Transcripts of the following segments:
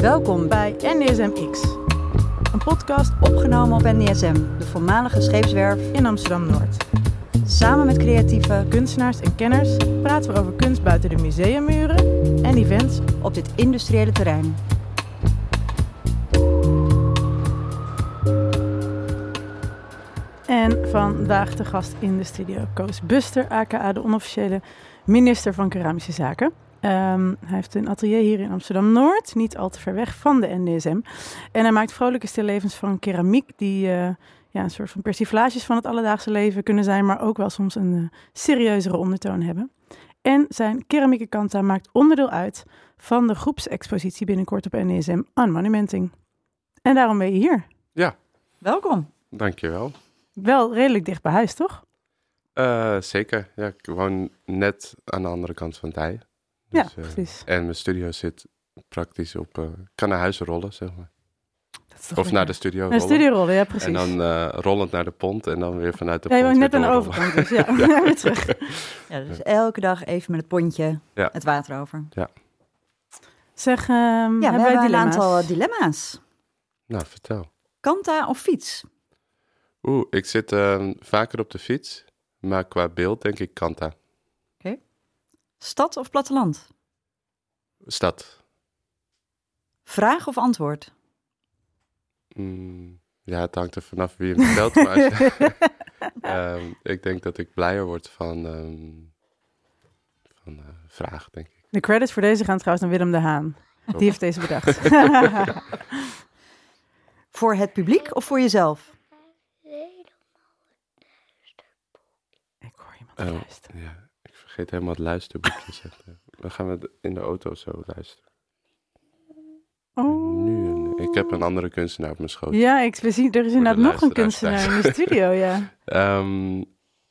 Welkom bij NDSM-X, een podcast opgenomen op NDSM, de voormalige scheepswerf in Amsterdam-Noord. Samen met creatieve kunstenaars en kenners praten we over kunst buiten de museummuren en events op dit industriële terrein. En vandaag de gast in de studio, Koos Buster, aka de onofficiële minister van Keramische Zaken. Ehm, hij heeft een atelier hier in Amsterdam-Noord, niet al te ver weg van de NDSM. En hij maakt vrolijke stillevens van keramiek, die uh, ja, een soort van persiflages van het alledaagse leven kunnen zijn, maar ook wel soms een uh, serieuzere ondertoon hebben. En zijn keramieke kanta maakt onderdeel uit van de groepsexpositie binnenkort op NDSM aan Monumenting. En daarom ben je hier. Ja. Welkom. Dankjewel. Wel redelijk dicht bij huis, toch? Uh, zeker. Ja, ik woon net aan de andere kant van het IJ. Dus, ja, precies. Uh, en mijn studio zit praktisch op... Uh, kan naar huis rollen, zeg maar. Of naar de studio rollen. Naar de studio rollen, ja, precies. En dan rollend naar de pont en dan weer vanuit de ja, pont net aan de overkant, dus ja. ja. weer terug. Ja, dus elke dag even met het pontje ja. het water over. Ja. Zeg, um, ja, hebben we wij hebben een aantal dilemma's. Nou, vertel. Kanta of fiets? Oeh, ik zit uh, vaker op de fiets, maar qua beeld denk ik Kanta. Stad of platteland? Stad. Vraag of antwoord? Mm, ja, het hangt er vanaf wie hem stelt. maar je, um, ik denk dat ik blijer word van, um, van uh, vraag, denk ik. De credits voor deze gaan trouwens naar Willem de Haan. Die oh. heeft deze bedacht. voor het publiek of voor jezelf? Ik hoor iemand uh, luisteren. Ja, vergeet helemaal het luisterboekje zetten. Dan gaan we in de auto zo luisteren. Oh. Nu een, ik heb een andere kunstenaar op mijn schoot. Ja, ik, we zien, er is inderdaad nog een kunstenaar in de studio, ja. um,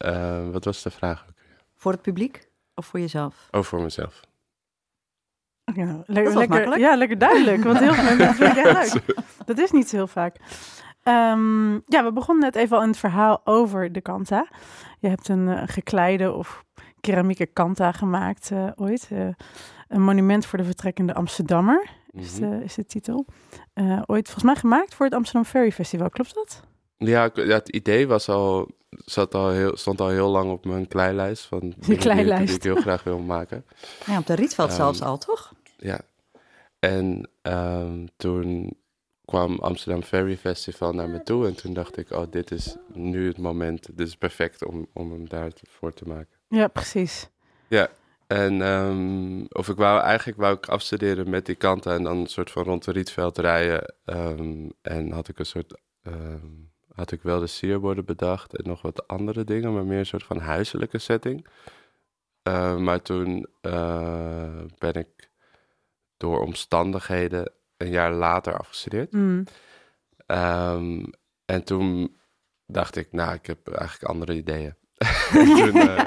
uh, wat was de vraag ook weer? Voor het publiek of voor jezelf? Oh, voor mezelf. Ja, lekker, lekker, ja, lekker duidelijk. Want heel veel mensen vinden het leuk. Dat is niet zo heel vaak. Um, ja, we begonnen net even al in het verhaal over de kanta. Je hebt een uh, gekleide of keramieke kanta gemaakt uh, ooit. Uh, een monument voor de vertrekkende Amsterdammer is, de, is de titel. ooit volgens mij gemaakt voor het Amsterdam Ferry Festival, klopt dat? Ja, ja het idee was al, zat al heel, stond al heel lang op mijn kleilijst. Van Die kleilijst. Die ik heel graag wil maken. Ja, op de Rietveld um, zelfs al, toch? Ja. En um, toen kwam Amsterdam Ferry Festival naar me toe. En toen dacht ik, oh, dit is nu het moment. Dit is perfect om, om hem daarvoor te maken. Ja, precies. Ja, en um, of ik wou eigenlijk wou ik afstuderen met die kanten en dan een soort van rond de Rietveld rijden. Um, en had ik een soort, um, had ik wel de sierborden bedacht en nog wat andere dingen, maar meer een soort van huiselijke setting. Uh, maar toen uh, ben ik door omstandigheden een jaar later afgestudeerd. Mm. En toen dacht ik, nou, ik heb eigenlijk andere ideeën. toen, uh,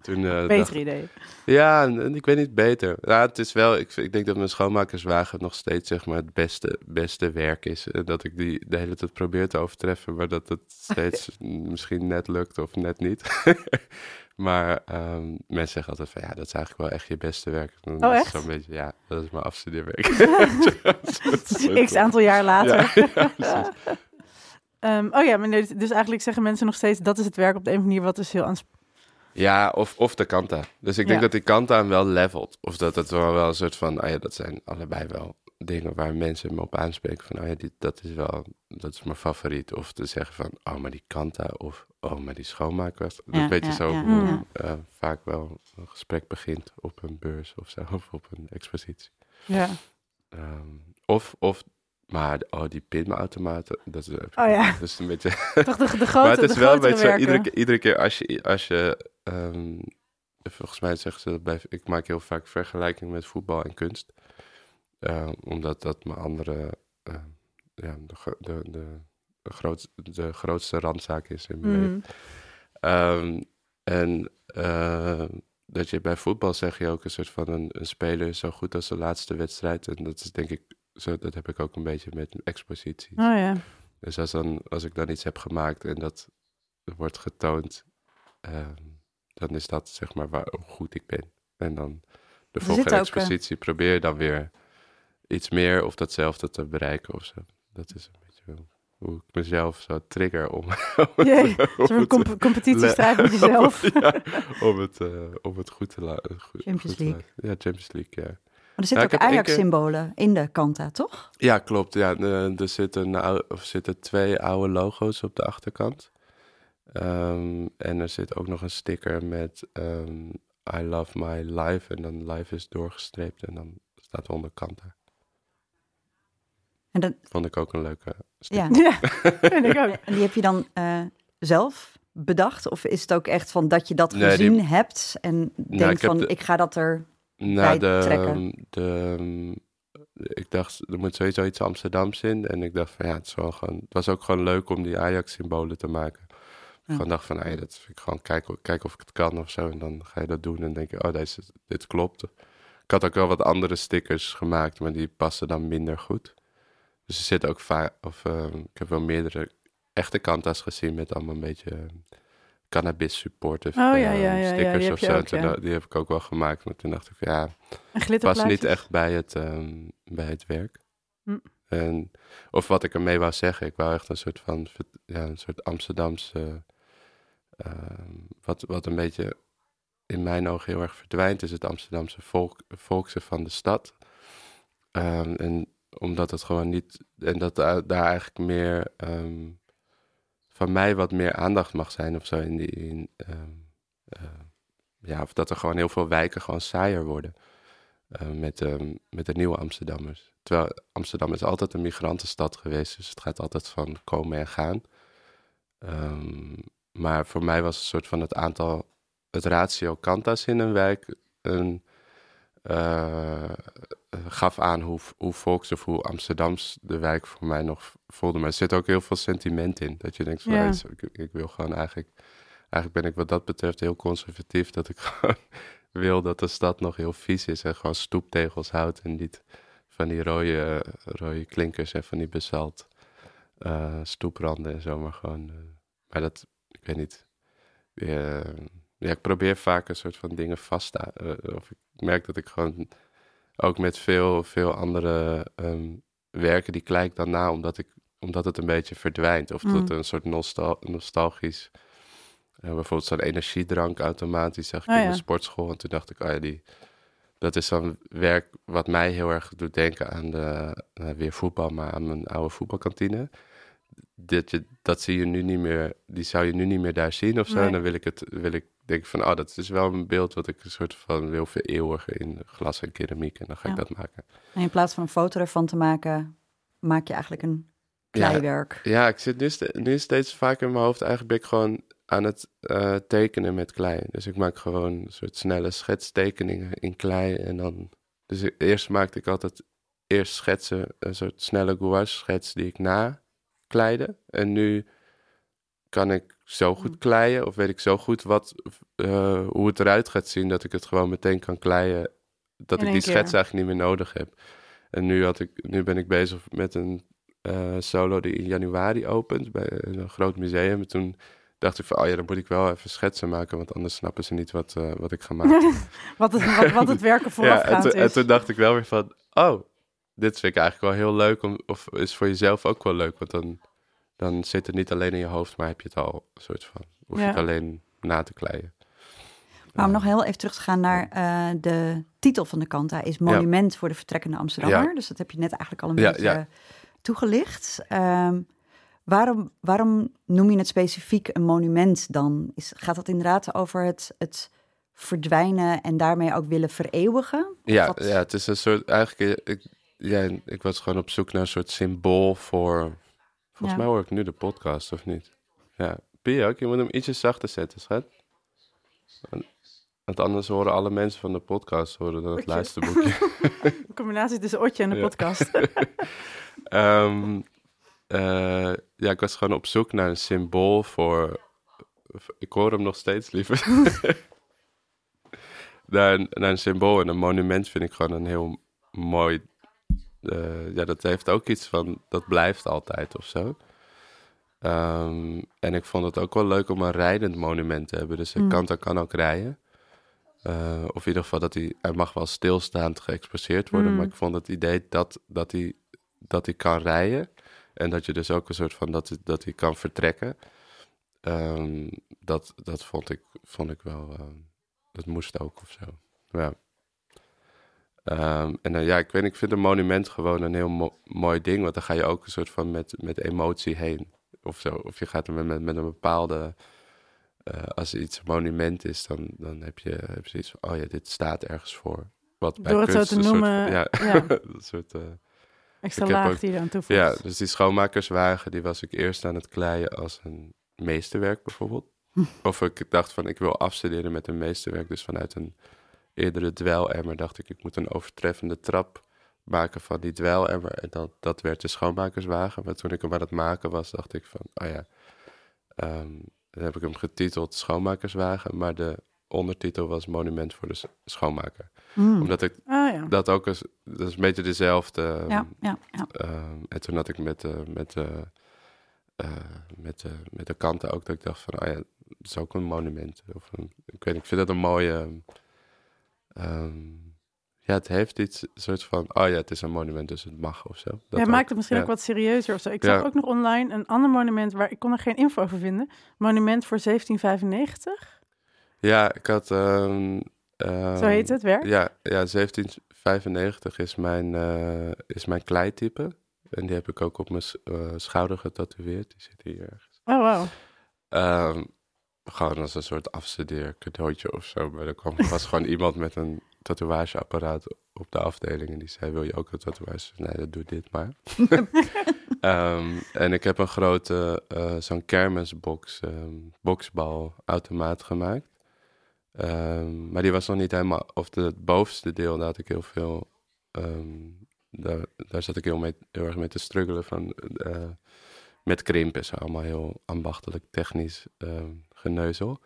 toen, uh, beter dacht, ideeën. Ja, ik weet niet beter. Nou, het is wel, ik, ik denk dat mijn schoonmakerswagen nog steeds zeg maar, het beste, beste werk is. Dat ik die de hele tijd probeer te overtreffen, maar dat het steeds misschien net lukt of net niet. Maar um, mensen zeggen altijd van ja, dat is eigenlijk wel echt je beste werk. Dan oh, echt? Zo'n beetje, ja, dat is mijn afstudeerwerk. X aantal jaar later. Ja, ja, um, oh ja, maar nee, dus eigenlijk zeggen mensen nog steeds dat is het werk op de een manier wat dus heel aan. Ja, of, of de kanta. Dus ik denk Ja. dat die kanta hem wel levelt. Of dat het wel, wel een soort van, ah ja, dat zijn allebei wel dingen waar mensen me op aanspreken. Van, oh ja, dit, dat is wel, dat is mijn favoriet. Of te zeggen van, oh, maar die kanta. Of, oh, maar die schoonmaker. Dat Ja, weet je ja, zo ja, hoe eh, vaak wel een gesprek begint op een beurs of zo. Of op een expositie. Ja. Ehm, of, of, maar oh, die pinautomaten, dat is, Oh ja. dat is een beetje... Toch de, de grote, maar het is wel een beetje zo, iedere, keer- iedere keer als je, als je ehm, volgens mij zeggen ze dat bij, ik maak heel vaak vergelijking met voetbal en kunst. Eh, omdat dat mijn andere, eh, ja, de, de, de, de, groot, de grootste randzaak is in mijn leven. Mm. Ehm, en dat je bij voetbal zeg je ook een soort van een, een speler is zo goed als de laatste wedstrijd. En dat is denk ik, zo, dat heb ik ook een beetje met exposities. Oh ja. Dus als, dan, als ik dan iets heb gemaakt en dat wordt getoond, ehm, dan is dat zeg maar waar, hoe goed ik ben. En dan de volgende ook, eh, expositie probeer je dan weer iets meer of datzelfde te bereiken of zo. Dat is een beetje hoe ik mezelf zo trigger om... om Jee, een comp competitiestrijd met jezelf. ja, om, het, uh, om het goed te laten. Champions League. ja, Champions League, ja. Maar er zitten ook Ajax-symbolen in de Kanta, toch? Ja, klopt. Ja, er, zitten, of zitten twee oude logo's op de achterkant. Um, en er zit ook nog een sticker met um, I love my life. En dan life is doorgestreept en dan staat onder Kanta. En dat vond ik ook een leuke sticker. Ja, vind ik ook. En die heb je dan uh, zelf bedacht? Of is het ook echt van dat je dat nee, gezien die... hebt en nou, denkt van ik ga dat er nou, de, trekken? De, ik dacht, er moet sowieso iets Amsterdams in. En ik dacht van ja, het, is wel gewoon, het was ook gewoon leuk om die Ajax-symbolen te maken. Ik gewoon dacht van, hey, dat vind ik gewoon kijken, kijken of ik het kan of zo. En dan ga je dat doen en denk je, oh, deze, dit klopt. Ik had ook wel wat andere stickers gemaakt, maar die passen dan minder goed. Dus er zitten ook vaak, of uh, ik heb wel meerdere echte kanta's gezien met allemaal een beetje uh, cannabis supportive oh, ja, ja, ja, stickers of zo. Ook, die heb ik ook wel gemaakt, maar toen dacht ik, ja, past niet echt bij het, um, bij het werk. Hm. En, of wat ik ermee wou zeggen, ik wou echt een soort van, ja, een soort Amsterdamse, uh, wat, wat een beetje in mijn ogen heel erg verdwijnt, is het Amsterdamse volk, volkse van de stad. Um, en omdat het gewoon niet. En dat daar, eigenlijk meer. Ehm, van mij wat meer aandacht mag zijn of zo. In die, in, ehm, eh, ja, of dat er gewoon heel veel wijken gewoon saaier worden. Uh, met, um, met de nieuwe Amsterdammers. Terwijl Amsterdam is altijd een migrantenstad geweest. Dus het gaat altijd van komen en gaan. maar voor mij was een soort van het aantal. Het ratio kanta's in een wijk. Een, uh, gaf aan hoe, hoe volks of hoe Amsterdams de wijk voor mij nog voelde. Maar er zit ook heel veel sentiment in. Dat je denkt, van, ja. ik, ik, wil gewoon eigenlijk... Eigenlijk ben ik wat dat betreft heel conservatief. Dat ik gewoon wil dat de stad nog heel vies is. En gewoon stoeptegels houdt. En niet van die rode, rode klinkers en van die basalt uh, stoepranden en zo. Maar gewoon... Uh, maar dat, ik weet niet... Uh, ja, ik probeer vaak een soort van dingen vast te... Of ik merk dat ik gewoon ook met veel, veel andere um, werken, die kijk dan na, omdat, ik, omdat het een beetje verdwijnt. Of mm. dat een soort nostal nostalgisch... Uh, bijvoorbeeld zo'n energiedrank automatisch, zag ik oh, in de sportschool. En toen dacht ik, oh ja, die, dat is dan werk wat mij heel erg doet denken aan de, uh, weer voetbal, maar aan mijn oude voetbalkantine. Dit, je, dat zie je nu niet meer, die zou je nu niet meer daar zien of zo. En dan wil ik het, wil ik denk van, oh, dat is wel een beeld wat ik een soort van wil vereeuwigen in glas en keramiek. En dan ga ik dat maken. En in plaats van een foto ervan te maken, maak je eigenlijk een kleiwerk. Ja, ja ik zit nu, nu, steeds vaker in mijn hoofd. Eigenlijk ben ik gewoon aan het uh, tekenen met klei. Dus ik maak gewoon een soort snelle schetstekeningen in klei. En dan, dus eerst maakte ik altijd eerst schetsen, een soort snelle gouache schets die ik na kleide. En nu kan ik zo goed mm. kleien of weet ik zo goed wat, uh, hoe het eruit gaat zien dat ik het gewoon meteen kan kleien. Dat ik die schets eigenlijk niet meer nodig heb. En nu, had ik, nu ben ik bezig met een uh, solo die in januari opent bij een groot museum. En toen dacht ik van, oh ja, dan moet ik wel even schetsen maken, want anders snappen ze niet wat, uh, wat ik ga maken. wat, het, wat, wat, het werken voorafgaand ja, en, is. En toen dacht ik wel weer van, oh, dit vind ik eigenlijk wel heel leuk, om, of is voor jezelf ook wel leuk, want dan dan zit het niet alleen in je hoofd, maar heb je het al een soort van, hoef je het alleen na te kleien. Maar om nog heel even terug te gaan naar uh, de titel van de kanta is Monument voor de vertrekkende Amsterdammer. Ja. Dus dat heb je net eigenlijk al een beetje toegelicht. Um, waarom, waarom noem je het specifiek een monument dan? Is, gaat dat inderdaad over het, het verdwijnen en daarmee ook willen vereeuwigen? Ja, ja, het is een soort, eigenlijk, ik, ja, ik was gewoon op zoek naar een soort symbool voor Volgens mij hoor ik nu de podcast, of niet? Ja. Pia, je moet hem ietsje zachter zetten, schat. Want anders horen alle mensen van de podcast horen dan het luisterboekje. Een combinatie tussen Otje en de podcast. um, uh, ja, ik was gewoon op zoek naar een symbool voor... Ik hoor hem nog steeds, liever. naar, een, naar een symbool en een monument vind ik gewoon een heel mooi uh, ja, dat heeft ook iets van, dat blijft altijd of zo. Um, en ik vond het ook wel leuk om een rijdend monument te hebben. Dus mm. kan, kan ook rijden. Uh, of in ieder geval dat hij, hij mag wel stilstaand geëxposeerd worden. Mm. Maar ik vond het idee dat, dat, hij, dat hij kan rijden. En dat je dus ook een soort van dat, dat hij kan vertrekken. Um, dat, dat vond ik, vond ik wel. Uh, dat moest ook of zo. Ja. Um, en uh, ja, ik weet ik vind een monument gewoon een heel mo mooi ding. Want dan ga je ook een soort van met, met emotie heen. Of zo. Of je gaat er met, met, een bepaalde. Uh, als iets een monument is, dan, dan heb, je, heb je zoiets van: oh ja, dit staat ergens voor. Wat bij Door het kunst zo te noemen. Soort, ja, ja. een soort. Uh, Extra laag ook, die je aan toevoegt. Ja, dus die schoonmakerswagen, die was ik eerst aan het kleien als een meesterwerk bijvoorbeeld. of ik dacht van, ik wil afstuderen met een meesterwerk. Dus vanuit een eerdere dwelemmer dacht ik, ik moet een overtreffende trap maken van die dwelemmer. En dat, dat werd de schoonmakerswagen. Maar toen ik hem aan het maken was, dacht ik van, oh ja, um, dan heb ik hem getiteld Schoonmakerswagen. Maar de ondertitel was Monument voor de schoonmaker. Mm. Omdat ik Ah, ja. dat ook als, dat is een beetje dezelfde. um, Ja, ja, um, en toen had ik met, uh, met, uh, uh, met, uh, met de kanten ook dat ik dacht van, oh ja, het is ook een monument. Of een, ik weet niet, ik vind dat een mooie... Um, ja, het heeft iets een soort van, oh ja, het is een monument, dus het mag of zo. Dat ja, ook. maakt het misschien Ja. ook wat serieuzer of zo. Ik Ja. zag ook nog online een ander monument waar ik kon er geen info over vinden. Monument voor 1795. Ja, ik had... um, um, Zo heet het werk. Ja, ja 1795 is mijn, uh, is mijn kleitype. En die heb ik ook op mijn uh, schouder getatoeëerd. Die zit hier ergens. Oh, wow. Ehm, gewoon als een soort afstudeer cadeautje of zo. Maar er kwam, was gewoon iemand met een tatoeageapparaat op de afdeling. En die zei, wil je ook een tatoeage? Nee, dat doe dit maar. Ehm, en ik heb een grote, eh, zo'n kermisbox, ehm, boksbalautomaat gemaakt. Ehm, maar die was nog niet helemaal, of de, het bovenste deel, daar had ik heel veel, daar, daar zat ik heel, mee, heel erg mee te struggelen van, eh, met krimpen. Zo allemaal heel ambachtelijk, technisch geneuzel.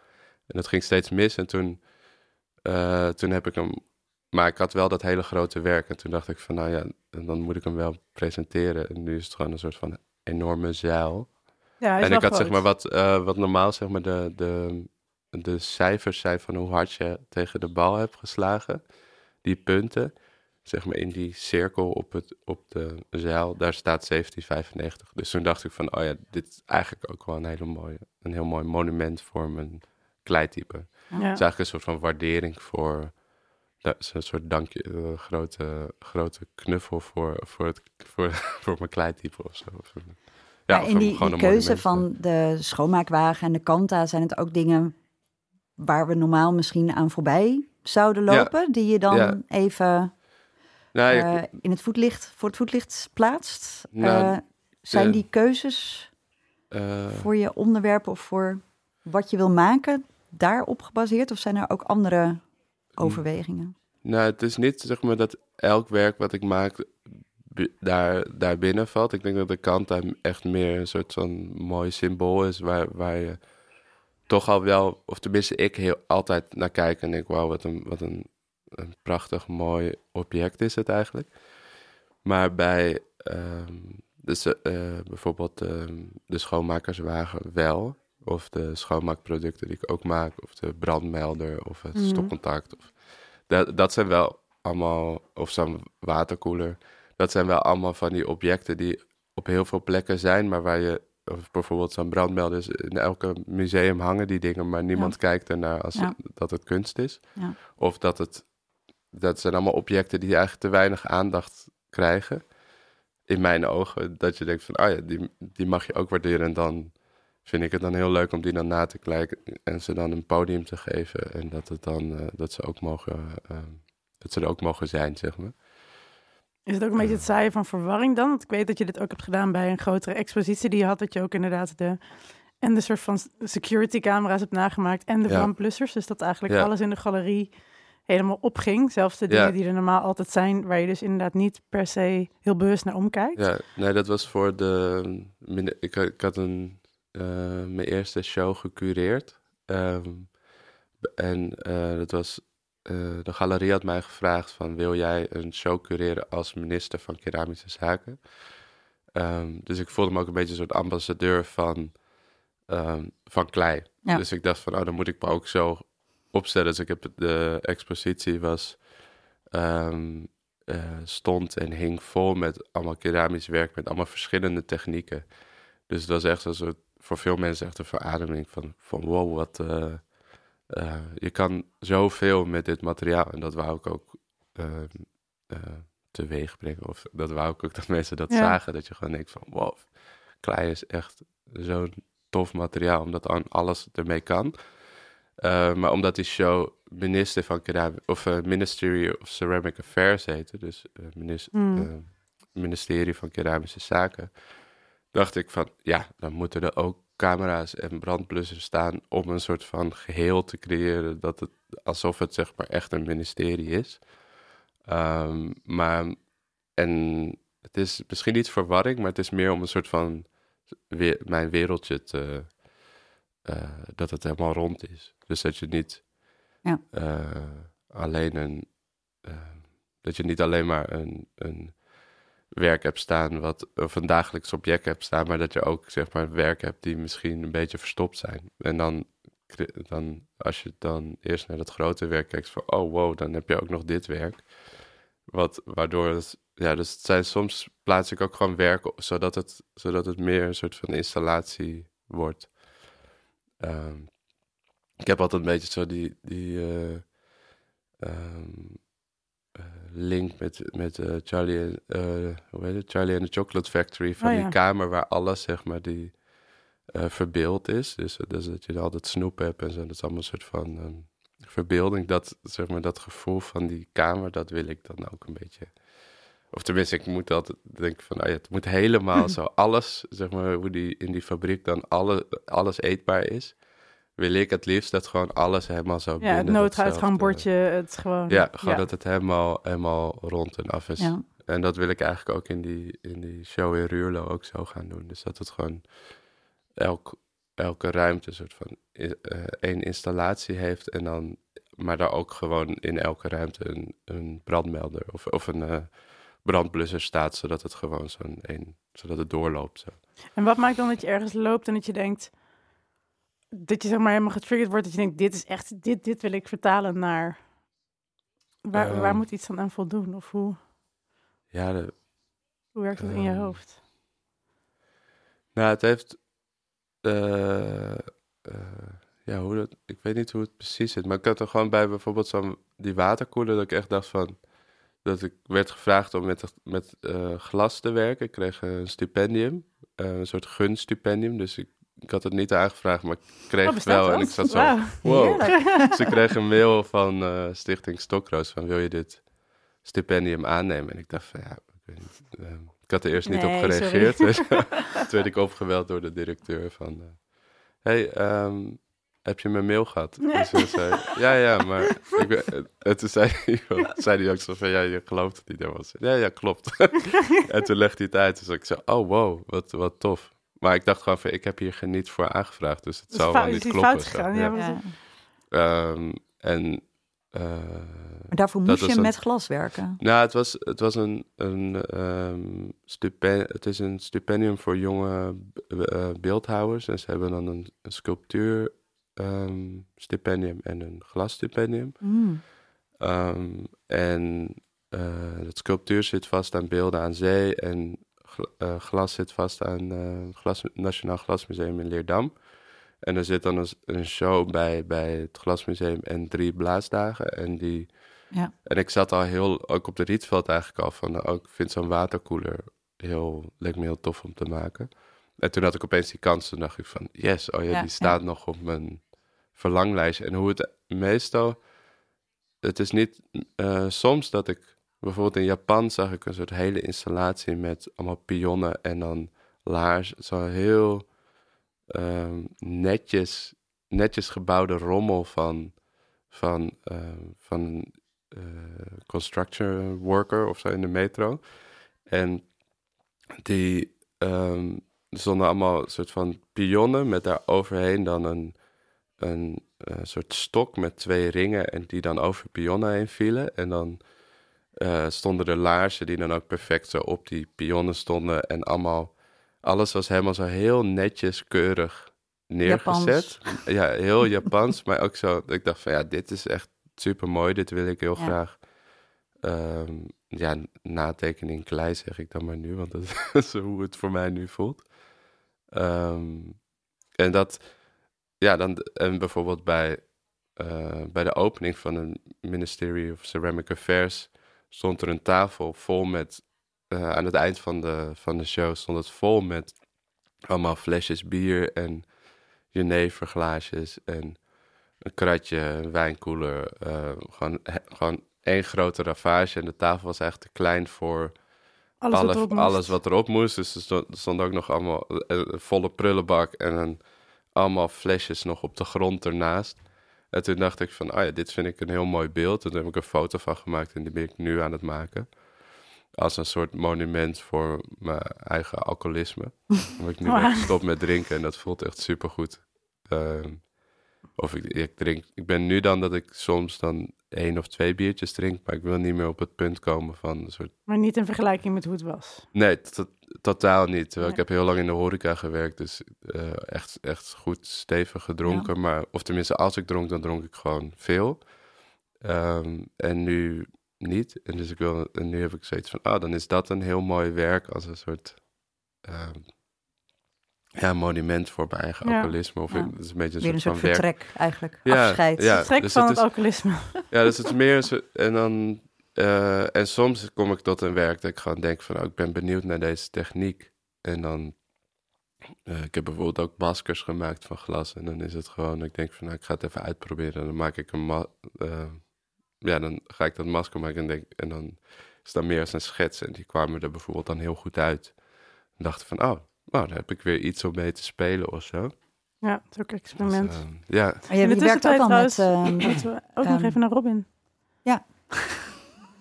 En dat ging steeds mis en toen, eh, toen heb ik hem, maar ik had wel dat hele grote werk. En toen dacht ik van, nou ja, dan moet ik hem wel presenteren. En nu is het gewoon een soort van enorme zeil. Ja, En ik had zeg maar wat, eh, wat normaal zeg maar de, de, de cijfers zijn van hoe hard je tegen de bal hebt geslagen. Die punten, zeg maar in die cirkel op, het, op de zeil, daar staat 1795. Dus toen dacht ik van, oh ja, dit is eigenlijk ook wel een, hele mooie, een heel mooi monument voor mijn kleitype. Het Ja. is eigenlijk een soort van waardering voor, een soort dankje, een grote, grote knuffel voor, voor, het, voor, voor mijn kleitype of zo. Ja, in die, die keuze van de schoonmaakwagen en de kanta zijn het ook dingen waar we normaal misschien aan voorbij zouden Ja. lopen, die je dan Ja. even Nou, eh, in het voetlicht, voor het voetlicht plaatst. Nou, Eh, zijn de- die keuzes eh, voor je onderwerp of voor wat je wil maken daarop gebaseerd? Of zijn er ook andere overwegingen? Nou, het is niet zeg maar dat elk werk wat ik maak daar, daar binnen valt. Ik denk dat de kant daar echt meer een soort van mooi symbool is waar, waar je toch al wel, of tenminste ik heel altijd naar kijk en denk, wauw, wat een, wat een, een prachtig mooi object is het eigenlijk. Maar bij dus, bijvoorbeeld ehm, de schoonmakerswagen wel, of de schoonmaakproducten die ik ook maak, of de brandmelder, of het Mhm. stopcontact. Of, dat, dat zijn wel allemaal, of zo'n waterkoeler, dat zijn wel allemaal van die objecten die op heel veel plekken zijn, maar waar je, of bijvoorbeeld zo'n brandmelder, in elke museum hangen die dingen, maar niemand kijkt ernaar als Ja. dat het kunst is. Ja. Of dat het, dat zijn allemaal objecten die eigenlijk te weinig aandacht krijgen. In mijn ogen, dat je denkt van, oh ja, die, die mag je ook waarderen. En dan vind ik het dan heel leuk om die dan na te kijken en ze dan een podium te geven. En dat, het dan, eh, dat, ze ook mogen, eh, dat ze er ook mogen zijn, zeg maar. Is het ook een beetje het zaaien van verwarring dan? Want ik weet dat je dit ook hebt gedaan bij een grotere expositie die je had. Dat je ook inderdaad de... En de soort van security camera's hebt nagemaakt. En de Ja. brandblussers. Dus dat eigenlijk Ja. alles in de galerie helemaal opging. Zelfs de Ja. dingen die er normaal altijd zijn. Waar je dus inderdaad niet per se heel bewust naar omkijkt. Ja, nee, dat was voor de. min- Ik, had- ik had een, eh, mijn eerste show gecureerd. Ehm, en eh, dat was. eh, de galerie had mij gevraagd: van, Wil jij een show cureren als minister van Keramische Zaken? Ehm, dus ik voelde me ook een beetje een soort ambassadeur van, ehm, van klei. Ja. Dus ik dacht van, oh, dan moet ik me ook zo opstellen. Dus ik heb de expositie was, ehm, stond en hing vol met allemaal keramisch werk, met allemaal verschillende technieken. Dus dat was echt een soort, voor veel mensen echt een verademing van, van wow, wat, je kan zoveel met dit materiaal. En dat wou ik ook ehm, teweeg brengen. Of dat wou ik ook dat mensen dat zagen. Dat je gewoon denkt van wow, klei is echt zo'n tof materiaal. Omdat alles ermee kan. Uh, maar omdat die show minister van Keramic, of uh, Ministry of Ceramic Affairs heette, dus uh, ministerie van Keramische Zaken, dacht ik van ja, dan moeten er ook camera's en brandblussers staan om een soort van geheel te creëren dat het alsof het zeg maar echt een ministerie is. Um, maar, en het is misschien niet verwarring, maar het is meer om een soort van mijn wereldje te, uh, dat het helemaal rond is. Dus dat je niet ja. uh, alleen een, uh, dat je niet alleen maar een, een werk hebt staan, wat, of een dagelijks object hebt staan, maar dat je ook zeg maar werk hebt die misschien een beetje verstopt zijn. En dan, dan als je dan eerst naar dat grote werk kijkt, van oh wow, dan heb je ook nog dit werk. Wat, waardoor het, ja, dus het zijn soms plaats ik ook gewoon werk, zodat het, zodat het meer een soort van installatie wordt. Um, ik heb altijd een beetje zo die, die uh, um, uh, link met, met uh, Charlie, hoe heet het? Charlie and the Chocolate Factory, van oh, die kamer waar alles, zeg maar, die verbeeld is. Dus, dus dat je altijd snoep hebt en zo, dat is allemaal een soort van... Um, verbeelding, dat, zeg maar, dat gevoel van die kamer, dat wil ik dan ook een beetje. Of tenminste, ik moet altijd denken van, nou ja, het moet helemaal zo, alles, zeg maar, hoe die in die fabriek dan alle, alles eetbaar is. Wil ik het liefst dat gewoon alles helemaal zo Ja, het nooduitgangbordje, het gewoon... Ja, gewoon dat het helemaal, helemaal rond en af is. Ja. En dat wil ik eigenlijk ook in die, in die show in Ruurlo ook zo gaan doen. Dus dat het gewoon elk elke ruimte soort van uh, één installatie heeft en dan, maar daar ook gewoon in elke ruimte een, een brandmelder of, of een uh, brandblusser staat, zodat het gewoon zo'n één, zodat het doorloopt. Zo. En wat maakt dan dat je ergens loopt en dat je denkt, dat je zeg maar helemaal getriggerd wordt, dat je denkt, dit is echt, dit, dit wil ik vertalen naar, waar, waar ehm. moet iets dan aan voldoen? Of hoe, ja, de, hoe werkt dat in je ehm. hoofd? Nou, het heeft uh, ja, hoe dat, ik weet niet hoe het precies zit. Maar ik had er gewoon bij bijvoorbeeld zo'n die waterkoeler dat ik echt dacht van dat ik werd gevraagd om met, met uh, glas te werken. Ik kreeg een stipendium, een soort gunstipendium. Dus ik, ik had het niet aangevraagd, maar ik kreeg oh, het wel. En ik zat zo, wow. wow. dus ik kreeg een mail van uh, Stichting Stokroos van wil je dit stipendium aannemen? En ik dacht van ja, ik. Ehm, ik had er eerst niet op gereageerd. Dus toen werd ik opgeweld door de directeur van... Uh, hey, um, heb je mijn mail gehad? Nee. Dus zei, ja, ja, maar... Ik, en toen zei, zei hij ook zo van, ja, je gelooft het niet. Was, ja, ja, klopt. en toen legde hij het uit. Dus ik zei, oh, wow, wat, wat tof. Maar ik dacht gewoon van, ik heb hier niet voor aangevraagd. Dus het zou wel niet kloppen. Fout ja. ja. Um, en maar daarvoor moest je met glas werken? Nou, het was, het was een, een um, het is een stipendium voor jonge uh, beeldhouwers. En ze hebben dan een, een sculptuur um, stipendium en een glasstipendium. Mm. Um, en uh, het sculptuur zit vast aan beelden aan zee en glas zit vast aan uh, glas, Nationaal Glasmuseum in Leerdam. En er zit dan een, show bij, bij het Glasmuseum en drie blaasdagen. En, die, ja. en ik zat al heel, ook op de Rietveld eigenlijk al van, ook, ik vind zo'n waterkoeler heel, lijkt me heel tof om te maken. En toen had ik opeens die kans, toen dacht ik van, yes, oh ja, die staat nog op mijn verlanglijst. En hoe het meestal, het is niet, uh, soms dat ik, bijvoorbeeld in Japan zag ik een soort hele installatie met allemaal pionnen en dan laars, zo heel Ehm, netjes, netjes gebouwde rommel van, van, uh, van uh, construction worker of zo in de metro. En die um, stonden allemaal een soort van pionnen met daar overheen dan een, een, een, soort stok met twee ringen en die dan over pionnen heen vielen. En dan uh, stonden er laarzen die dan ook perfect zo op die pionnen stonden en allemaal alles was helemaal zo heel netjes, keurig neergezet. Ja, heel Japans, maar ook zo. Ik dacht van ja, dit is echt super mooi. Dit wil ik heel graag. Um, ja, natekening klei zeg ik dan maar nu, want dat is hoe het voor mij nu voelt. Ehm, en dat, ja, dan, en bijvoorbeeld bij, uh, bij de opening van het Ministry of Ceramic Affairs stond er een tafel vol met, uh, aan het eind van de, van de show stond het vol met allemaal flesjes bier en jeneverglaasjes en een kratje, een wijnkoeler. Uh, gewoon, gewoon één grote ravage en de tafel was echt te klein voor alles, alle, wat, alles wat erop moest. Dus er stond, er stond ook nog allemaal een volle prullenbak en een, allemaal flesjes nog op de grond ernaast. En toen dacht ik van, oh ja, dit vind ik een heel mooi beeld. En toen heb ik een foto van gemaakt en die ben ik nu aan het maken. Als een soort monument voor mijn eigen alcoholisme. Omdat ik nu wow. stop met drinken en dat voelt echt supergoed. Uh, of ik, ik, drink, ik ben nu dan dat ik soms dan één of twee biertjes drink, maar ik wil niet meer op het punt komen van een soort... Maar niet in vergelijking met hoe het was? Nee, totaal niet. Ik heb heel lang in de horeca gewerkt, dus uh, echt, echt goed stevig gedronken. Maar, of tenminste, als ik dronk, dan dronk ik gewoon veel. Um, en nu niet. En dus ik wil, en nu heb ik zoiets van, ah, dan is dat een heel mooi werk als een soort... Uh, ja, monument voor mijn eigen alcoholisme. Of ja. het is een beetje een soort, een soort van vertrek werk. eigenlijk. Ja, Afscheid. Ja, vertrek dus van het, alcoholisme. Ja, dus het is meer zo, en dan uh, en soms kom ik tot een werk dat ik gewoon denk van, oh, ik ben benieuwd naar deze techniek. En dan, uh, ik heb bijvoorbeeld ook maskers gemaakt van glas. En dan is het gewoon, ik denk van, nou, ik ga het even uitproberen. En dan maak ik een, ma uh, ja, dan ga ik dat masker maken en, denk, en dan is dat meer als een schets. En die kwamen er bijvoorbeeld dan heel goed uit. En dachten van, oh, nou, dan heb ik weer iets om mee te spelen of zo. Ja, het is ook experiment. Dus, uh, ja. Oh, je, werkt ook al met... Uh, we ook um, nog even naar Robin. Ja.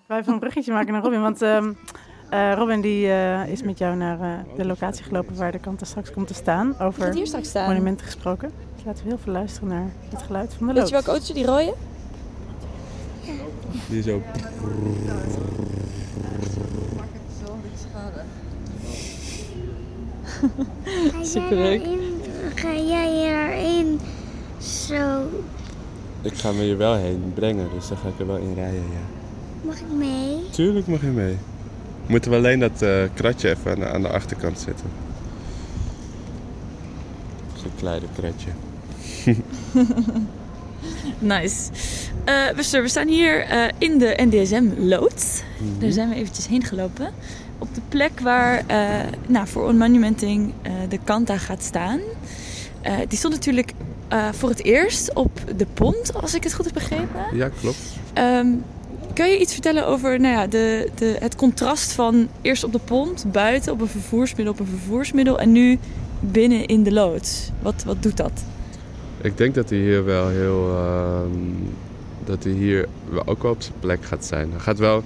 Wij even een bruggetje maken naar Robin, want... Um, uh, Robin die uh, is met jou naar uh, de locatie gelopen waar de kant straks komt te staan. Over hier straks staan. monumenten gesproken. Dus laten we heel veel luisteren naar het geluid van de loop. Weet je welke auto die rode? Die zo... Superleuk. Ga jij erin zo? Ik ga me hier wel heen brengen, dus dan ga ik er wel in rijden, ja. Mag ik mee? Tuurlijk mag je mee. Moeten we alleen dat uh, kratje even aan de, aan de, achterkant zetten. Zo'n kleine kratje. nice. Uh, we staan hier uh, in de NDSM-lood. Mm -hmm. Daar zijn we eventjes heen gelopen op de plek waar uh, nou, voor Onmonumenting uh, de Kanta gaat staan. Uh, die stond natuurlijk voor het eerst op de pont, als ik het goed heb begrepen. Ja, klopt. Um, kun je iets vertellen over nou ja, de, de, het contrast van eerst op de pont, buiten op een vervoersmiddel, op een vervoersmiddel en nu binnen in de loods? Wat, wat doet dat? Ik denk dat hij hier wel heel. Uh, dat hij hier ook wel op zijn plek gaat zijn. Hij gaat wel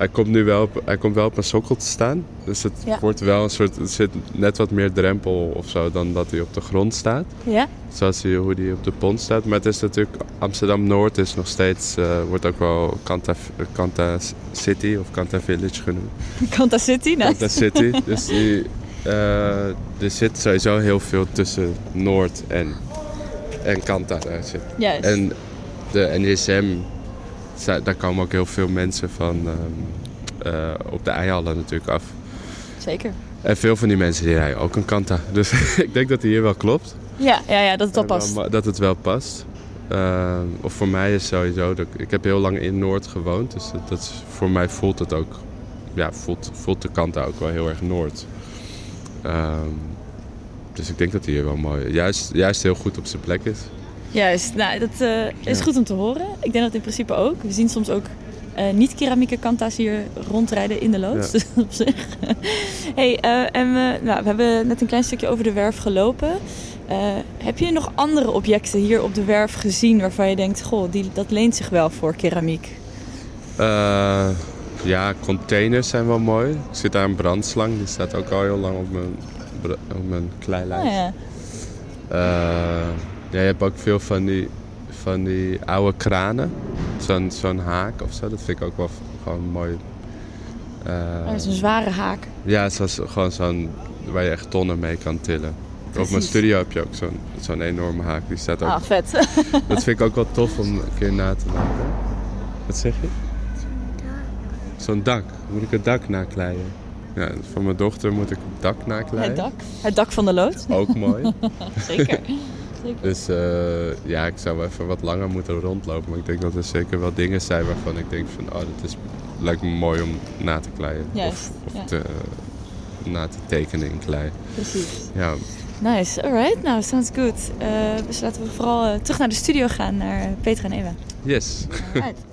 hij komt nu wel op, hij komt wel op een sokkel te staan. Dus het wordt wel een soort. Er zit net wat meer drempel of zo dan dat hij op de grond staat. Ja. Zoals hij, hoe hij op de pont staat. Maar het is natuurlijk. Amsterdam Noord is nog steeds. Uh, wordt ook wel Kanta, Kanta City of Kanta Village genoemd. Kanta City, nice. Kanta City. dus die, uh, er zit sowieso heel veel tussen Noord en, en Kanta. Daar zit. Juist. En de NSM daar komen ook heel veel mensen van ehm, eh, op de eihallen natuurlijk af. Zeker. En veel van die mensen die rijden ook een kanta. Dus ik denk dat die hier wel klopt. Ja, ja, ja dat het wel past. dat het wel past. Ehm, of voor mij is sowieso... Dat, ik heb heel lang in Noord gewoond. Dus dat, dat voor mij voelt het ook... Ja, voelt, voelt de kanta ook wel heel erg Noord. Ehm, dus ik denk dat hij hier wel mooi... Juist, juist heel goed op zijn plek is. Juist, nou, dat uh, is goed om te horen. Ik denk dat in principe ook. We zien soms ook uh, niet-keramieke kanta's hier rondrijden in de loods. Dus op zich. hey, uh, en we, nou, we hebben net een klein stukje over de werf gelopen. heb je nog andere objecten hier op de werf gezien waarvan je denkt: goh, die, dat leent zich wel voor keramiek? ja, containers zijn wel mooi. Ik zit daar een brandslang, die staat ook al heel lang op mijn, op mijn kleilijst. Oh, ja. Ja, je hebt ook veel van die, van die oude kranen. Zo'n zo'n haak of zo. Dat vind ik ook wel gewoon mooi. Uh, dat is een zware haak. Ja, zoals gewoon zo'n waar je echt tonnen mee kan tillen. Op mijn studio heb je ook zo'n zo'n enorme haak. Die staat ook... Ah, vet. dat vind ik ook wel tof om een keer na te maken. Wat zeg je? Zo'n dak. Moet ik het dak nakleien? Ja, voor mijn dochter moet ik het dak nakleien. Het dak. Het dak van de lood. Ook mooi. Zeker. zeker. Dus uh, ja, ik zou wel even wat langer moeten rondlopen. Maar ik denk dat er zeker wel dingen zijn waarvan ik denk van... Oh, dat is, lijkt me mooi om na te kleien. Juist, of of ja. te, na te tekenen in klei. Precies. Ja, Nice, alright. Nou, sounds good. Uh, dus laten we vooral uh, terug naar de studio gaan, naar Petra en Eva. yes. Alright.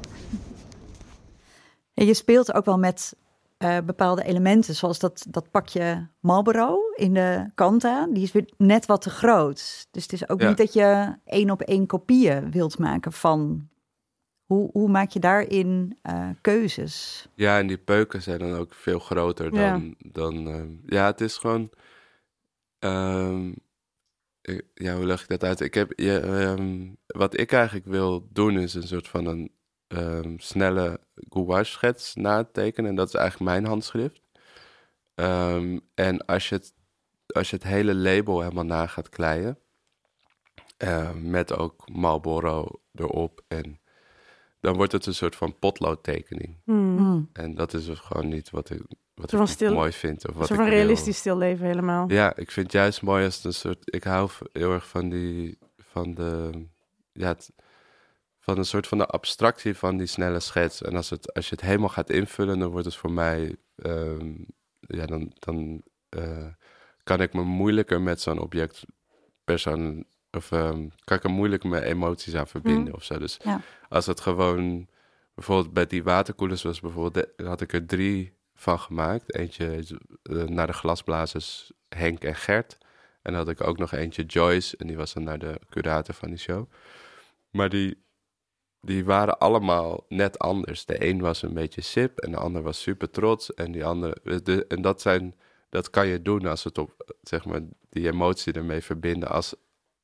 Je speelt ook wel met uh, bepaalde elementen, zoals dat, dat pakje Marlboro in de Kanta. Die is weer net wat te groot. Dus het is ook Ja. niet dat je één op één kopieën wilt maken van... Hoe, hoe maak je daarin eh, keuzes? Ja, en die peuken zijn dan ook veel groter Ja. dan... dan ehm, ja, het is gewoon... ehm, ik- ja, hoe leg ik dat uit? Ik heb, ja, ehm, wat ik eigenlijk wil doen is een soort van een ehm, snelle gouache schets natekenen. En dat is eigenlijk mijn handschrift. Ehm, en als je, het, als je het hele label helemaal na gaat kleien... eh, met ook Marlboro erop en... Dan wordt het een soort van potloodtekening. Hmm. Hmm. En dat is dus gewoon niet wat ik, wat ik stil- mooi vind. Of wat van realistisch stil leven helemaal. Ja, ik vind het juist mooi als het een soort... Ik hou heel erg van die... Van de... Ja, het- van een soort van de abstractie van die snelle schets. En als, het, als je het helemaal gaat invullen, dan wordt het voor mij... ehm, ja, dan, dan eh, kan ik me moeilijker met zo'n object persoon... Of ehm, kan ik er moeilijk mijn emoties aan verbinden Hmm. of zo. Dus Ja. als het gewoon... Bijvoorbeeld bij die waterkoelers was bijvoorbeeld... had ik er drie van gemaakt. Eentje eh, naar de glasblazers Henk en Gert. En dan had ik ook nog eentje Joyce. En die was dan naar de curator van die show. Maar die, die waren allemaal net anders. De een was een beetje sip en de ander was super trots. En die andere... De, en dat zijn... Dat kan je doen als het op, zeg maar, die emotie ermee verbinden als,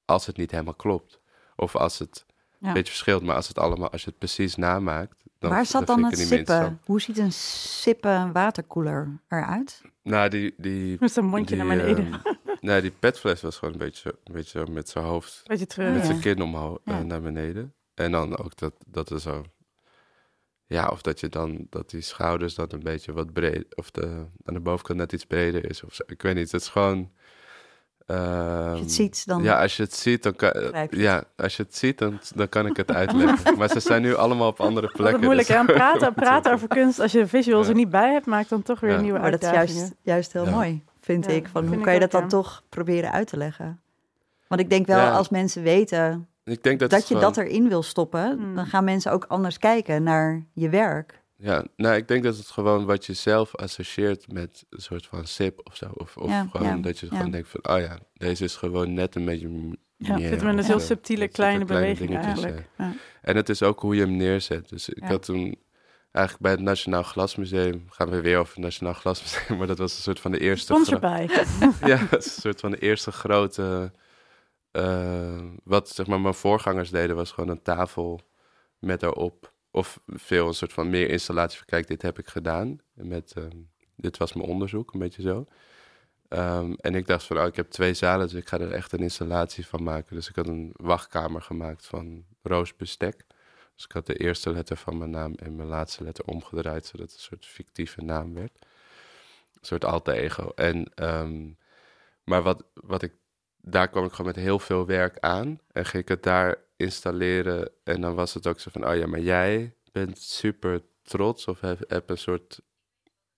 als het niet helemaal klopt. Of als het Ja. een beetje verschilt, maar als het allemaal, als je het precies namaakt, dan Waar zat dan het sippen? Hoe ziet een sippen waterkoeler eruit? Nou, die, die, Met zijn mondje die, naar beneden. ehm, nee, die petfles was gewoon een beetje, een beetje zo met zijn hoofd, Beetje terug. Met zijn kin omhoog eh, naar beneden. En dan ook dat, dat er zo, ja, of dat je dan, dat die schouders dan een beetje wat breed, of de, aan de bovenkant net iets breder is of zo. Ik weet niet, het is gewoon... Als ehm, je het ziet, dan... Ja, als je het ziet, dan kan, het. ja, als je het ziet, dan, dan kan ik het uitleggen. maar ze zijn nu allemaal op andere plekken. moeilijk dus- aan praten, praten over kunst. Als je de visuals Ja. er niet bij hebt, maakt dan toch weer Ja. nieuwe Maar dat is juist, juist heel Ja. mooi, vind Ja, ik. Van, hoe kan je dat dan toch proberen uit te leggen? Want ik denk wel, Ja. als mensen weten Ik denk dat, dat, het je gewoon- dat erin wil stoppen... Hmm. dan gaan mensen ook anders kijken naar je werk. Ja, nou, ik denk dat het gewoon wat je zelf associeert met een soort van sip of zo. Of, of Ja, gewoon ja, dat je ja. gewoon denkt van, oh ja, deze is gewoon net een beetje m- Ja, meer zit met een heel zo. subtiele kleine beweging eigenlijk. En het is ook hoe je hem neerzet. Dus ik Ja. had toen eigenlijk bij het Nationaal Glasmuseum, gaan we weer over het Nationaal Glasmuseum, maar dat was een soort van de eerste... Sponsor bij. ja, het is een soort van de eerste grote. Eh, wat zeg maar mijn voorgangers deden, was gewoon een tafel met daarop. Of veel een soort van meer installatie van: kijk, dit heb ik gedaan. Met, ehm, dit was mijn onderzoek, een beetje zo. Ehm, en ik dacht van, oh, ik heb twee zalen, dus ik ga er echt een installatie van maken. Dus ik had een wachtkamer gemaakt van roosbestek. Dus ik had de eerste letter van mijn naam en mijn laatste letter omgedraaid, zodat het een soort fictieve naam werd. Een soort alter ego. En, ehm, maar wat, wat ik, daar kwam ik gewoon met heel veel werk aan. En ging ik het daar installeren. En dan was het ook zo van, oh ja, maar jij bent super trots of heb, heb een soort...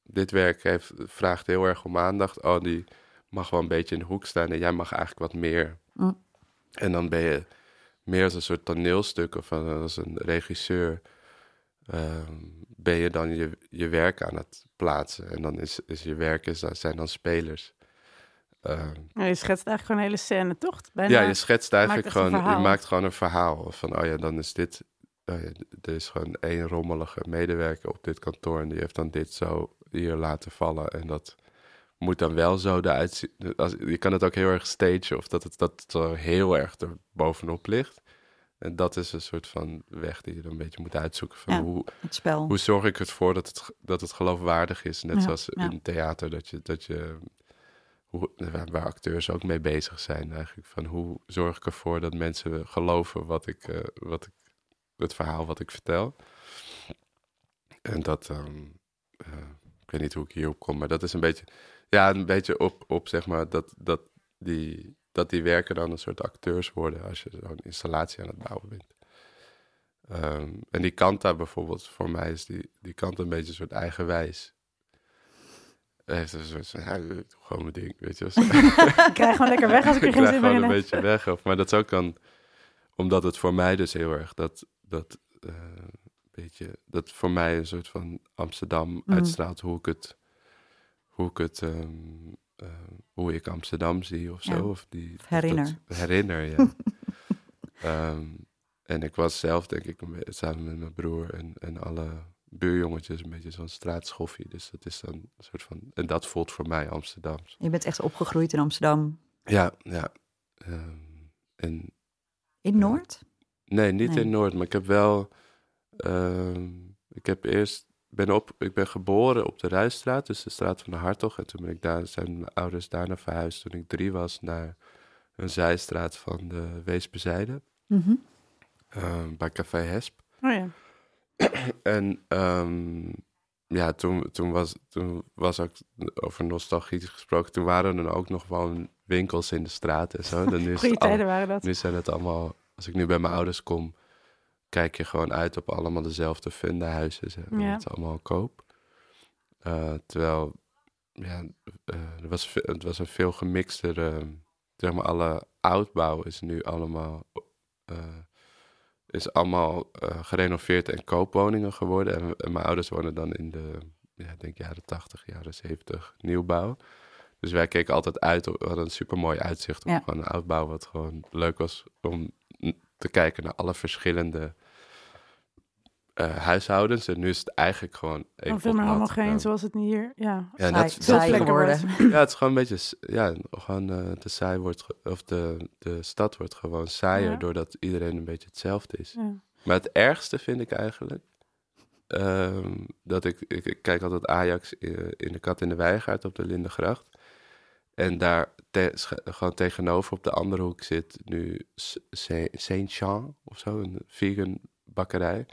Dit werk heeft, vraagt heel erg om aandacht. Oh, die mag wel een beetje in de hoek staan en jij mag eigenlijk wat meer. Mm. En dan ben je meer als een soort toneelstuk of een- als een regisseur... ehm, ben je dan je, je werk aan het plaatsen. En dan is, is je werk is, zijn dan spelers. Ehm, Ja, je schetst eigenlijk gewoon een hele scène, toch? Bijna. ja, je schetst eigenlijk gewoon, je maakt gewoon een verhaal van, oh ja, dan is dit, oh ja, er is gewoon één rommelige medewerker op dit kantoor en die heeft dan dit zo hier laten vallen en dat moet dan wel zo eruit je kan het ook heel erg stagen of dat het, dat zo heel erg er bovenop ligt. En dat is een soort van weg die je dan een beetje moet uitzoeken van Ja. hoe, Het spel. hoe zorg ik ervoor dat het, dat het geloofwaardig is? Net Ja, zoals ja. in theater, dat je, dat je... waar acteurs ook mee bezig zijn eigenlijk. Van hoe zorg ik ervoor dat mensen geloven wat ik, uh, wat ik het verhaal wat ik vertel. En dat, um, ik weet niet hoe ik hierop kom, maar dat is een beetje, ja, een beetje op, op zeg maar, dat, dat, die, dat die werken dan een soort acteurs worden als je zo'n installatie aan het bouwen bent. Um, en die kanta bijvoorbeeld, voor mij is die, die kant een beetje een soort eigenwijs. Heeft een soort ja, gewoon mijn ding, weet je. ik krijg gewoon lekker weg als ik er geen zin meer in heb. een beetje weg. Of, maar dat is ook dan, omdat het voor mij dus heel erg dat, dat uh, beetje, dat voor mij een soort van Amsterdam mm. uitstraalt hoe ik het, hoe ik het, um, uh, hoe ik Amsterdam zie of zo. Of die, herinner. herinner, ja. um, en ik was zelf, denk ik, samen met mijn broer en, en alle buurjongetjes een beetje zo'n straatschoffie. Dus dat is dan een soort van... En dat voelt voor mij Amsterdam. Je bent echt opgegroeid in Amsterdam? Ja, ja. Um, en, in Noord? nee, niet in Noord, maar ik heb wel... Um, ik heb eerst... Ben op, ik ben geboren op de Ruisstraat, dus de straat van de Hartog. En toen ben ik daar, zijn mijn ouders daarna verhuisd toen ik drie was naar een zijstraat van de Weesbezijde. Mm uh, bij Café Hesp. Oh ja. en um, ja, toen, toen, was, toen was ook over nostalgie gesproken. Toen waren er ook nog wel winkels in de straat en zo. Dan nu Goeie tijden waren dat. Nu zijn het allemaal... Als ik nu bij mijn ouders kom, kijk je gewoon uit op allemaal dezelfde fundenhuizen. Zeg. Ja. Het is allemaal koop. Uh, terwijl, ja, uh, er was, het was een veel gemixter... Uh, zeg maar, alle oudbouw is nu allemaal... Uh, is allemaal uh, gerenoveerd en koopwoningen geworden. En, en, mijn ouders wonen dan in de, ja, denk jaren 80, jaren 70 nieuwbouw. Dus wij keken altijd uit, op, we hadden een super mooi uitzicht op ja. gewoon een oudbouw, wat gewoon leuk was om te kijken naar alle verschillende uh, huishoudens. En nu is het eigenlijk gewoon... Even veel meer homogeen, zoals het hier... Ja, ja saai, dat, saai geworden. Ja, het is gewoon een beetje... Ja, gewoon uh, de saai wordt... Of de, de stad wordt gewoon saaier... Ja. doordat iedereen een beetje hetzelfde is. Ja. Maar het ergste vind ik eigenlijk... Um, dat ik, ik, ik, kijk altijd Ajax in, in de Kat in de Weigaard op de Lindengracht. En daar te, gewoon tegenover op de andere hoek zit nu Saint-Jean of zo, een vegan bakkerij.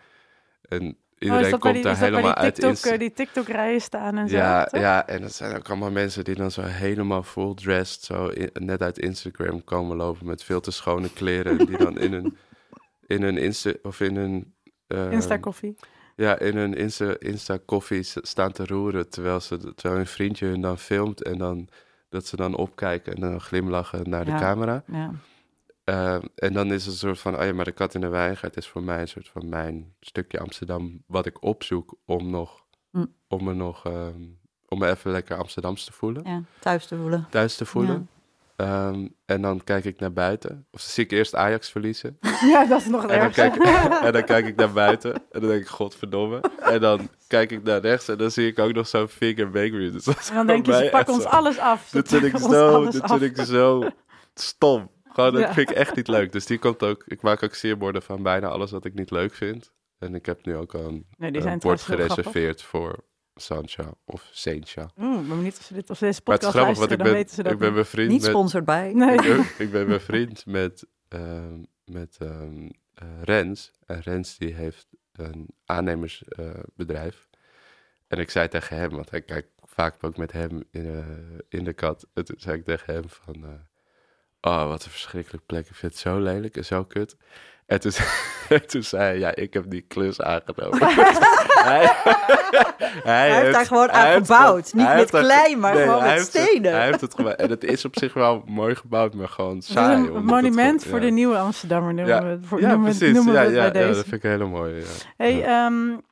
En oh, iedereen komt die, daar helemaal uit. TikTok, in... Die TikTok-rijen staan en zo. Ja, ja, en dat zijn ook allemaal mensen die dan zo helemaal full dressed, zo net uit Instagram komen lopen met veel te schone kleren. die dan in een, in een Insta, of in een... Uh, Insta-koffie. Ja, in een Insta, Insta-koffie staan te roeren, terwijl, ze, terwijl een vriendje hun dan filmt en dan dat ze dan opkijken en dan glimlachen naar de ja, camera. Ja. Uh, en dan is het een soort van, oh ja, maar de kat in de wijngaard is voor mij een soort van mijn stukje Amsterdam, wat ik opzoek om nog, mm. om me nog, um, om me even lekker Amsterdams te voelen. Ja, thuis te voelen. Thuis te voelen. Ja. Um, en dan kijk ik naar buiten. Of zie ik eerst Ajax verliezen. Ja, dat is nog en dan, kijk, en dan kijk ik naar buiten. En dan denk ik, godverdomme. En dan kijk ik naar rechts en dan zie ik ook nog zo'n Finger Bakery. Dus en dan denk je, ze pakken ons alles af. Dat vind ik zo, dat vind ik zo stom. Gewoon, dat vind ik echt niet leuk. Dus die komt ook... Ik maak ook sierborden van bijna alles wat ik niet leuk vind. En ik heb nu ook een, nee, een bord gereserveerd voor Sancha of Saintja. Mm, maar niet of ze dit of deze podcast maar het is grappig, want ik ben, weten ze dat ik ben bevriend Niet sponsored bij. Nee. Ik, ben, ik ben bevriend met, uh, met um, uh, Rens. En Rens die heeft een aannemersbedrijf. Uh, en ik zei tegen hem, want hij kijkt vaak ook met hem in, uh, in de kat. En toen zei ik tegen hem van... Oh, wat een verschrikkelijke plek. Ik vind het zo lelijk en zo kut. En toen, toen zei hij, ja, ik heb die klus aangenomen. hij, hij, heeft daar gewoon aan gebouwd. Niet met klei, maar nee, gewoon met stenen. Het, hij heeft het gebouwd. En het is op zich wel mooi gebouwd, maar gewoon saai. Een monument voor de nieuwe Amsterdammer noemen ja. we het. Voor, ja, noemen, precies. Noemen we ja, bij ja, deze. dat vind ik heel mooi. Ja. Hey, um,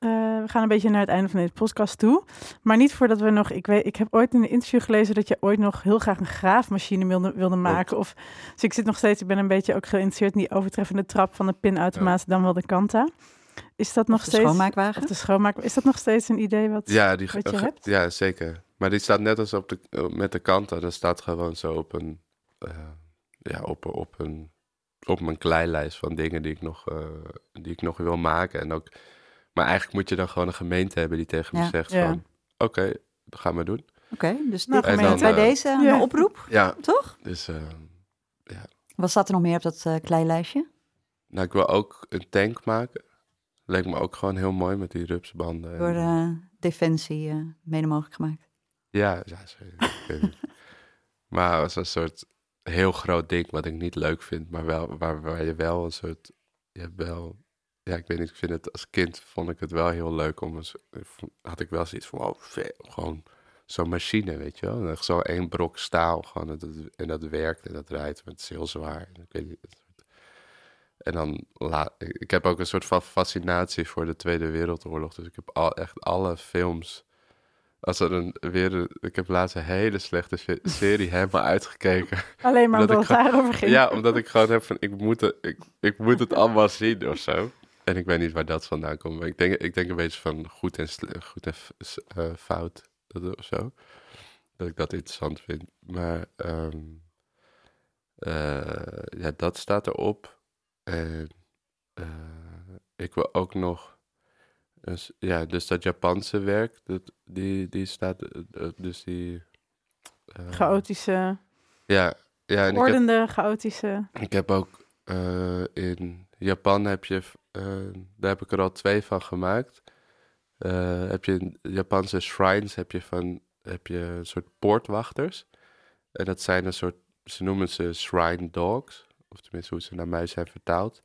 uh, we gaan een beetje naar het einde van deze podcast toe. Maar niet voordat we nog... Ik, weet, ik heb ooit in een interview gelezen dat je ooit nog heel graag een graafmachine wilde, wilde maken. Of, dus ik zit nog steeds... Ik ben een beetje ook geïnteresseerd in die overtreffende trap van de pinautomaat, ja. dan wel de Kanta. Is dat nog de steeds... schoonmaakwagen? Of de schoonmaak... Is dat nog steeds een idee wat, ja, die, wat je uh, hebt? Ja, zeker. Maar die staat net als op de, met de Kanta. Dat staat gewoon zo op een... Uh, ja, op, op een... Op mijn kleilijst van dingen die ik nog, uh, die ik nog wil maken. En ook... Maar eigenlijk moet je dan gewoon een gemeente hebben die tegen me Ja. zegt Ja. van... Oké, dat gaan we doen. Oké, dus nou, dit, bij deze een oproep, ja, toch? Dus, ja. Wat staat er nog meer op dat uh, kleilijstje? Nou, ik wil ook een tank maken. Leek me ook gewoon heel mooi met die rupsbanden. Door uh, Defensie uh, mede mogelijk gemaakt. Ja, ja maar als een soort heel groot ding wat ik niet leuk vind, maar wel, waar, waar je wel een soort, je hebt wel, ja, ik weet niet, ik vind het als kind vond ik het wel heel leuk om, eens, had ik wel zoiets van, oh, gewoon zo'n machine, weet je wel. Zo één brok staal gewoon, en dat, werkt en dat rijdt, maar het is heel zwaar. Ik weet niet, en dan, la, ik heb ook een soort van fascinatie voor de Tweede Wereldoorlog. Dus ik heb al, echt alle films. Als er een weer. Ik heb laatst een hele slechte serie helemaal uitgekeken. Alleen maar omdat, het daarover ging. Ja, omdat ik gewoon heb van. Ik moet, het, ik, ik moet het allemaal zien of zo. En ik weet niet waar dat vandaan komt. Maar ik denk, ik denk een beetje van goed en, goed en uh, fout of zo. Dat ik dat interessant vind. Maar um, uh, ja, dat staat erop. En uh, ik wil ook nog. Dus, ja, dus dat Japanse werk, dat, die, die staat. Dus die. Uh, chaotische. Ja, ja. En ordende, ik heb, chaotische. Ik heb ook in Japan heb je. daar heb ik er al twee van gemaakt. heb je Japanse shrines heb je van. Heb je een soort poortwachters. En dat zijn een soort. Ze noemen ze shrine dogs. Of tenminste hoe ze naar mij zijn vertaald.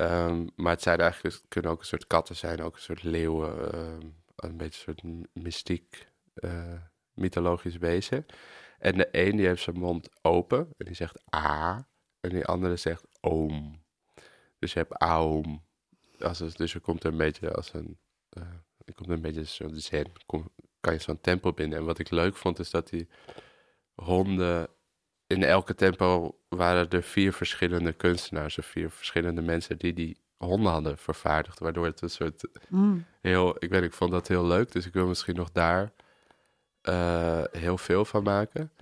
Um, maar het zijn eigenlijk, het kunnen ook een soort katten zijn, ook een soort leeuwen, um, een beetje een soort mystiek, uh, mythologisch wezen. En de een die heeft zijn mond open en die zegt a, en die andere zegt oom. Dus je hebt aom. Als het, dus er komt er een beetje als een, uh, er komt een beetje zo'n zen, kom, kan je zo'n tempel binnen. En wat ik leuk vond is dat die honden in elke tempo waren er vier verschillende kunstenaars of vier verschillende mensen die die honden hadden vervaardigd. Waardoor het een soort mm. heel, ik weet, ik vond dat heel leuk. Dus ik wil misschien nog daar uh, heel veel van maken.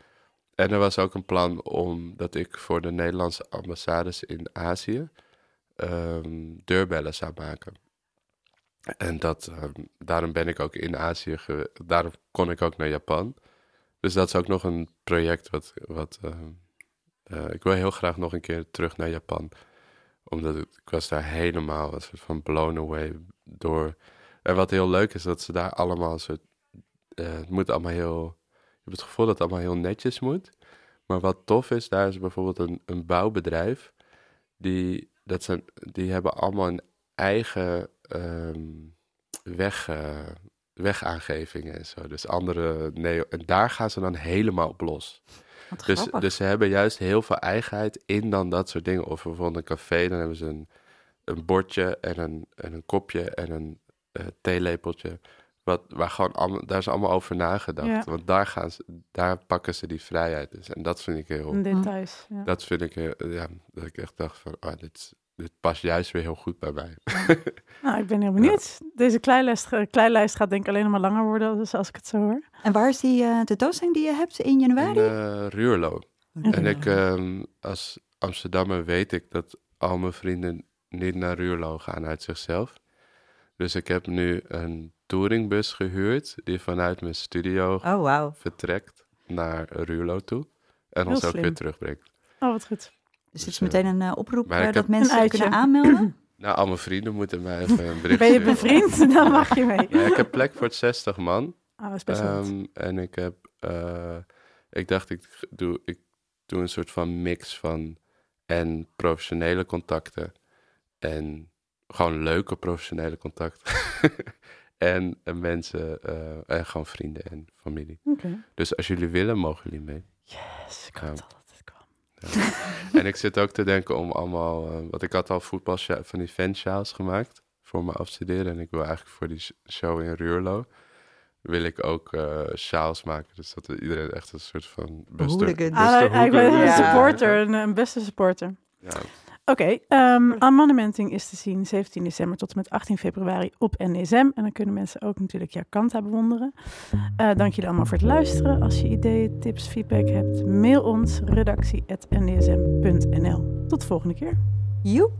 En er was ook een plan om dat ik voor de Nederlandse ambassades in Azië um, deurbellen zou maken. En dat, um, daarom ben ik ook in Azië, daarom kon ik ook naar Japan. Dus dat is ook nog een project wat. wat uh, ik wil heel graag nog een keer terug naar Japan. Omdat ik, was daar helemaal een soort van blown away door. En wat heel leuk is, dat ze daar allemaal soort. Uh, het moet allemaal heel. Je hebt het gevoel dat het allemaal heel netjes moet. Maar wat tof is, daar is bijvoorbeeld een, een bouwbedrijf. Die, dat zijn, die hebben allemaal een eigen um, weg, uh, wegaangevingen en zo. Dus andere neo. En daar gaan ze dan helemaal op los. Dus, dus ze hebben juist heel veel eigenheid in dan dat soort dingen. Of bijvoorbeeld een café, dan hebben ze een, een bordje en een, en een kopje en een uh, theelepeltje. Wat, waar gewoon allemaal, daar is allemaal over nagedacht. Want daar, gaan ze, daar pakken ze die vrijheid. Dus. En dat vind ik heel... Details, ja. Dat vind ik, ja, dat ik echt dacht van, oh, dit, dit past juist weer heel goed bij mij. nou, ik ben heel benieuwd. Deze kleilijst, kleilijst gaat denk ik alleen maar langer worden als, als ik het zo hoor. En waar is die uh, tentoonstelling die je hebt in januari? In uh, Ruurlo. En ik, um, als Amsterdammer weet ik dat al mijn vrienden niet naar Ruurlo gaan uit zichzelf. Dus ik heb nu een touringbus gehuurd die vanuit mijn studio oh, wow. vertrekt naar Ruurlo toe. En ons ook weer terugbrengt. Oh, wat goed. Dus dit is meteen een uh, oproep uh, dat mensen kunnen aanmelden? Nou, al mijn vrienden moeten mij even een bericht Ben je bevriend? Dan mag je mee. Ja, ik heb plek voor het 60 man. Ah, dat is best um, En ik heb... Uh, ik dacht, ik doe, ik doe een soort van mix van... En professionele contacten. En gewoon leuke professionele contacten. en, en mensen... en gewoon vrienden en familie. Okay. Dus als jullie willen, mogen jullie mee. Yes, ik um, en ik zit ook te denken om allemaal, uh, want ik had al voetbal van die fanshows gemaakt voor mijn afstuderen. En ik wil eigenlijk voor die show in Ruurlo, wil ik ook uh, sjaals maken. Dus dat iedereen echt een soort van beste... Ah, ik ben een supporter, een, een beste supporter. Ja. Oké, ehm, hm. okay, um, is te zien 17 december tot en met 18 februari op NSM. En dan kunnen mensen ook natuurlijk jouw kanta bewonderen. Uh, dank jullie allemaal voor het luisteren. Als je ideeën, tips, feedback hebt, mail ons redactie.nsm.nl. Tot de volgende keer. Joep!